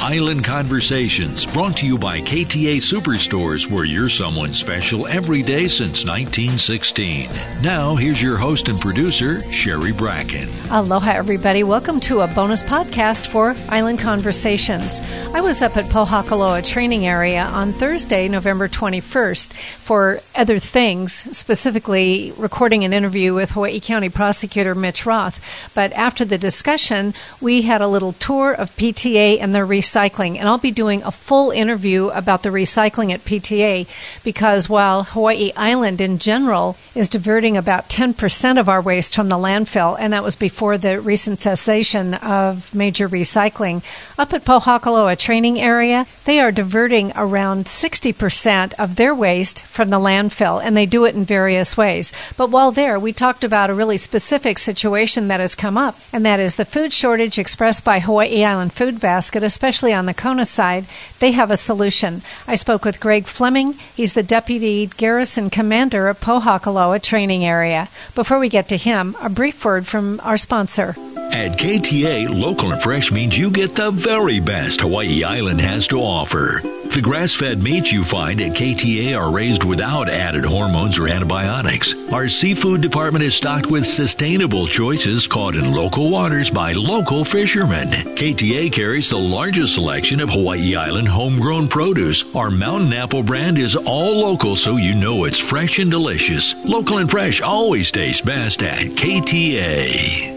Island Conversations brought to you by KTA Superstores where you're someone special every day since 1916. Now, here's your host and producer, Sherry Bracken. Aloha, everybody. Welcome to a bonus podcast for Island Conversations. I was up at Pohakuloa training area on Thursday, November 21st for other things, specifically recording an interview with Hawaii County Prosecutor Mitch Roth. But after the discussion, we had a little tour of PTA and their recycling. And I'll be doing a full interview about the recycling at PTA because while Hawaii Island in general is diverting about 10% of our waste from the landfill, and that was before the recent cessation of major recycling, up at Pohakuloa training area, they are diverting around 60% of their waste from the landfill, and they do it in various ways. But while there, we talked about a really specific situation that has come up, and that is the food shortage expressed by Hawaii Island Food Basket, especially on the Kona side. They have a solution. I spoke with Greg Fleming. He's the Deputy Garrison Commander at Pohakuloa Training Area. Before we get to him, a brief word from our sponsor. At KTA, local and fresh means you get the very best Hawaii Island has to offer. The grass fed meats you find at KTA are raised without added hormones or antibiotics. Our seafood department is stocked with sustainable choices caught in local waters by local fishermen. KTA carries the largest selection of Hawaii Island homegrown produce. Our mountain apple brand is all local so you know it's fresh and delicious. Local and fresh always tastes best at KTA.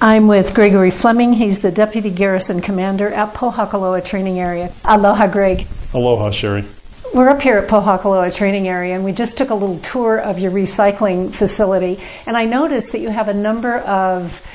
I'm with Gregory Fleming. He's the Deputy Garrison Commander at Pohakuloa Training Area. Aloha, Greg. Aloha, Sherry. We're up here at Pohakuloa Training Area, and we just took a little tour of your recycling facility. And I noticed that you have a number of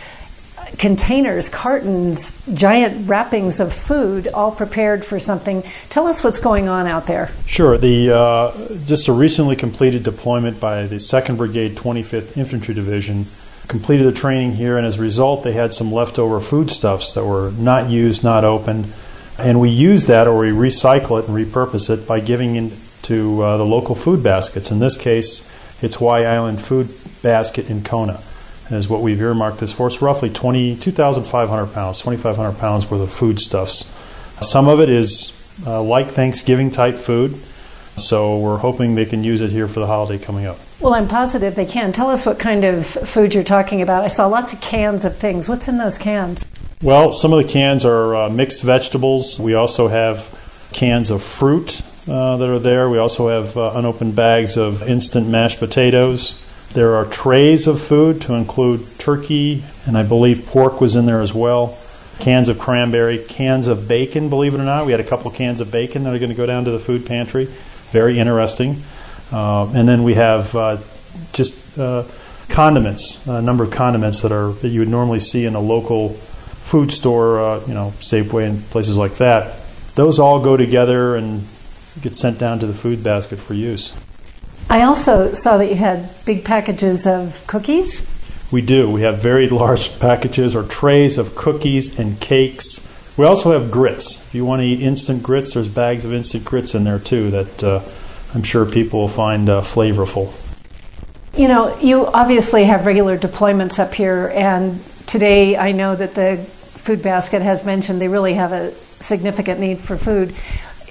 containers, cartons, giant wrappings of food, all prepared for something. Tell us what's going on out there. Sure. The uh, just a recently completed deployment by the Second Brigade, 25th Infantry Division completed the training here, and as a result, they had some leftover foodstuffs that were not used, not opened, and we use that or we recycle it and repurpose it by giving it to uh, the local food baskets. In this case, it's Hawaii Island Food Basket in Kona and is what we've earmarked this for. It's roughly 20, 2,500 pounds, 2,500 pounds worth of foodstuffs. Some of it is uh, like Thanksgiving type food, so we're hoping they can use it here for the holiday coming up. Well, I'm positive they can. Tell us what kind of food you're talking about. I saw lots of cans of things. What's in those cans? Well, some of the cans are uh, mixed vegetables. We also have cans of fruit uh, that are there. We also have uh, unopened bags of instant mashed potatoes. There are trays of food to include turkey, and I believe pork was in there as well. Cans of cranberry, cans of bacon, believe it or not. We had a couple cans of bacon that are going to go down to the food pantry. Very interesting. Uh, and then we have uh, just uh, condiments, a number of condiments that are that you would normally see in a local food store, uh, you know, Safeway and places like that. Those all go together and get sent down to the food basket for use. I also saw that you had big packages of cookies. We do. We have very large packages or trays of cookies and cakes. We also have grits. If you want to eat instant grits, there's bags of instant grits in there too that uh, I'm sure people will find uh, flavorful. You know, you obviously have regular deployments up here, and today I know that the food basket has mentioned they really have a significant need for food.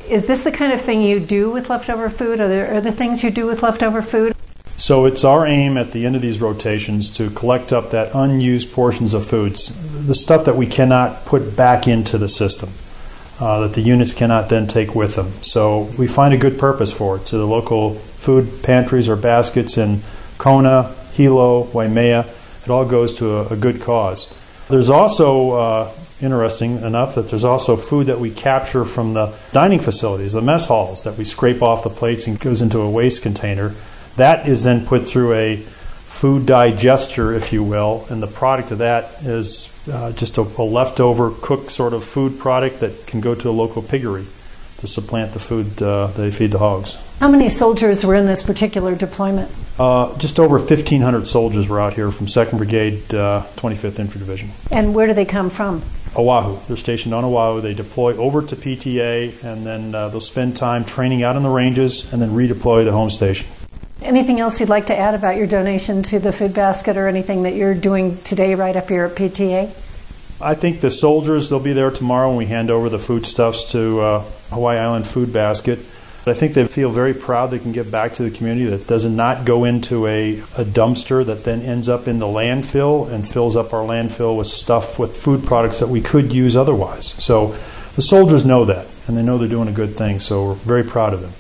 Is this the kind of thing you do with leftover food? Are there other things you do with leftover food? So it's our aim at the end of these rotations to collect up that unused portions of foods, the stuff that we cannot put back into the system, uh, that the units cannot then take with them. So we find a good purpose for it to the local food pantries or baskets in Kona, Hilo, Waimea. It all goes to a, a good cause. There's also uh, interesting enough that there's also food that we capture from the dining facilities, the mess halls, that we scrape off the plates and goes into a waste container. That is then put through a food digester, if you will, and the product of that is uh, just a, a, leftover cooked sort of food product that can go to a local piggery to supplant the food uh, they feed the hogs. How many soldiers were in this particular deployment? Uh, just over 1,500 soldiers were out here from 2nd Brigade, uh, 25th Infantry Division. And where do they come from? Oahu. They're stationed on Oahu. They deploy over to PTA, and then uh, they'll spend time training out in the ranges and then redeploy to home station. Anything else you'd like to add about your donation to the food basket or anything that you're doing today right up here at PTA? I think the soldiers, they'll be there tomorrow when we hand over the foodstuffs to uh, Hawaii Island Food Basket. I think they feel very proud they can give back to the community that does not go into a, a dumpster that then ends up in the landfill and fills up our landfill with stuff with food products that we could use otherwise. So the soldiers know that and they know they're doing a good thing, so we're very proud of them.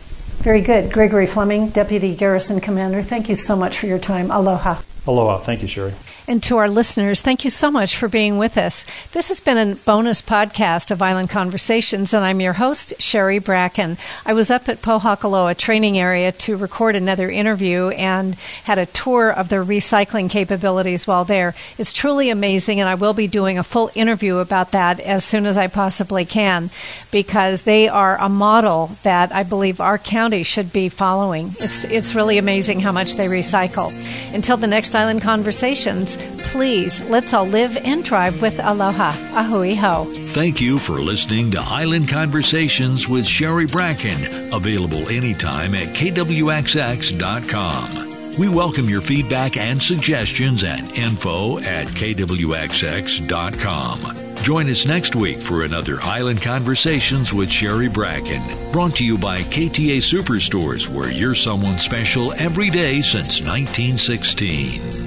Very good. Gregory Fleming, Deputy Garrison Commander, thank you so much for your time. Aloha. Aloha. Thank you, Sherry. And to our listeners, thank you so much for being with us. This has been a bonus podcast of Island Conversations, and I'm your host, Sherry Bracken. I was up at Pohakuloa training area to record another interview and had a tour of their recycling capabilities while there. It's truly amazing, and I will be doing a full interview about that as soon as I possibly can because they are a model that I believe our county should be following. It's, it's really amazing how much they recycle. Until the next Island Conversations, please let's all live and thrive with aloha. Ahui ho. Thank you for listening to Island Conversations with Sherry Bracken, available anytime at kwxx.com. We welcome your feedback and suggestions at info at kwxx.com. Join us next week for another Island Conversations with Sherry Bracken, brought to you by KTA Superstores, where you're someone special every day since 1916.